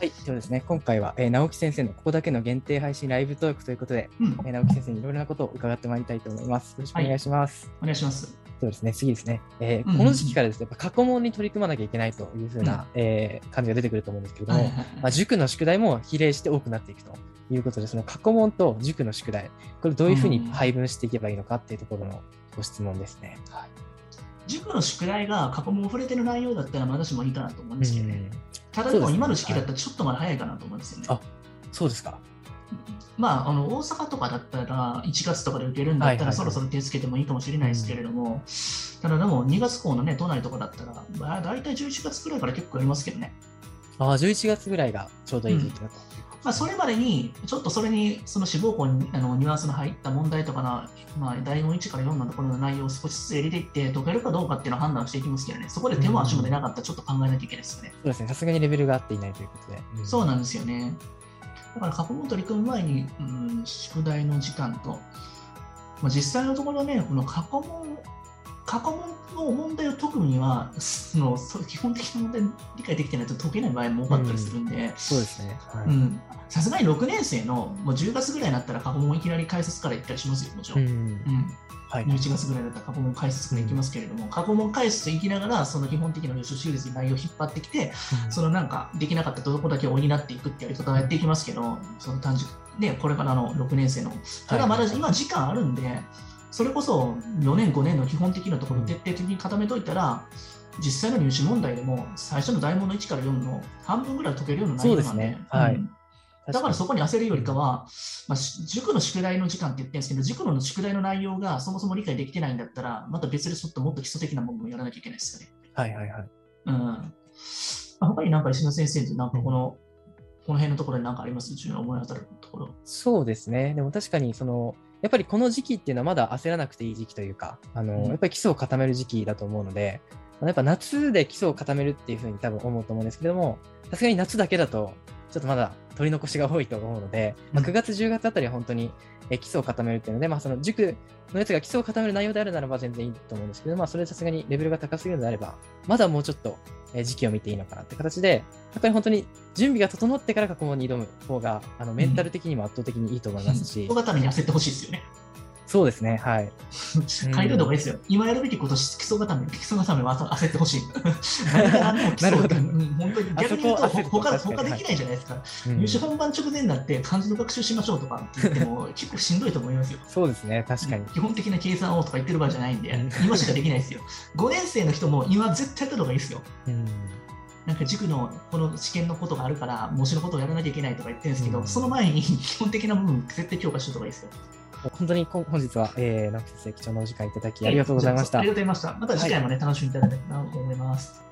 はい、ではですね、今回は、えー、直樹先生のここだけの限定配信ライブトークということで、うん、えー、直樹先生にいろいろなことを伺ってまいりたいと思います。よろしくお願いします。はい、お願いします。そうですね、次ですね、えー、この時期からですね、やっぱ過去問に取り組まなきゃいけないというふうな、うん、えー、感じが出てくると思うんですけれども、まあ、塾の宿題も比例して多くなっていくということで、その過去問と塾の宿題、これどういうふうに配分していけばいいのかっていうところのご質問ですね。はい塾の宿題が過去問触れてる内容だったらまだしもいいかなと思うんですけどね。うん、ただでも今の時期だったらちょっとまだ早いかなと思うんですよね。あそうですか。まあ、あの大阪とかだったら1月とかで受けるんだったらそろそろ手つけてもいいかもしれないですけれども、ただでも2月校のね、都内とかだったら、まあ、大体11月くらいから結構ありますけどね。ああ、11月ぐらいがちょうどいい時期だと。うんまあ、それまでに、ちょっとそれに、その志望校にあのニュアンスの入った問題とかな、まあ、第4、1から4のところの内容を少しずつ入れていって、解けるかどうかっていうのを判断していきますけどね、そこで手も足も出なかったらちょっと考えなきゃいけないですよね。そうですね、さすがにレベルが合っていないということで。うん、そうなんですよね。だから過去問取り組む前に、うん、宿題の時間と、まあ、実際のところね、この過去問過去問の問題を解くにはその基本的な問題理解できてないと解けない場合も多かったりするんで、うん、そうですね。さすがに6年生のもう10月ぐらいになったら過去問いきなり解説から行ったりしますよ、もちろん。うん、うんはい、11月ぐらいだったら過去問解説から行きますけれども、うん、過去問解説と行きながら、その基本的な予習シリーズに内容を引っ張ってきて、うん、そのなんかできなかったとこだけ補っていくってやり方をやっていきますけど、その単純ね、これからの6年生の。ただまだ今時間あるんで、はいそれこそ4年、5年の基本的なところを徹底的に固めといたら、実際の入試問題でも最初の大問の1から4の半分ぐらい解けるような内容なんで、ねはい、うん、だからそこに焦るよりかは、まあ、塾の宿題の時間って言ってるんですけど、塾の宿題の内容がそもそも理解できてないんだったら、また別でちょっともっと基礎的なものもやらなきゃいけないですよね。はいはいはい。うん。他になんか石田先生ってなんかこの、この辺のところに何かあります？自分思い当たるところ。そうですね。でも確かにその、やっぱりこの時期っていうのはまだ焦らなくていい時期というか、あの、うん、やっぱり基礎を固める時期だと思うので、やっぱ夏で基礎を固めるっていうふうに多分思うと思うんですけども、さすがに夏だけだと、ちょっとまだ取り残しが多いと思うので、まあ、9月、10月あたりは本当に基礎を固めるっていうので、まあ、その塾のやつが基礎を固める内容であるならば全然いいと思うんですけど、まあ、それさすがにレベルが高すぎるのであれば、まだもうちょっと時期を見ていいのかなって形で、やっぱり本当に準備が整ってから過去問に挑む方が、あのメンタル的にも圧倒的にいいと思いますし。そのために焦ってほしいですよね。そうですね、はい。変えるのがいいですよ。今やるべきこと、基礎固め、基礎固めは焦ってほしい。なるほど。本当に逆に言うと、他他できないじゃないですか。入試本番直前になって漢字の学習しましょうとかって言っても、結構しんどいと思いますよ。そうですね、確かに。基本的な計算をとか言ってる場合じゃないんで、今しかできないですよ。5年生の人も今絶対やった方がいいですよ。うんなんか塾のこの試験のことがあるから、模試のことをやらなきゃいけないとか言ってるんですけど、うん、その前に基本的な部分、絶対強化しておいた方がいいですよ。本当に本日は、えー、直木先生、貴重なお時間いただきありがとうございました。ありがとうございました。また次回もね、はい、楽しみいただけたらと思います。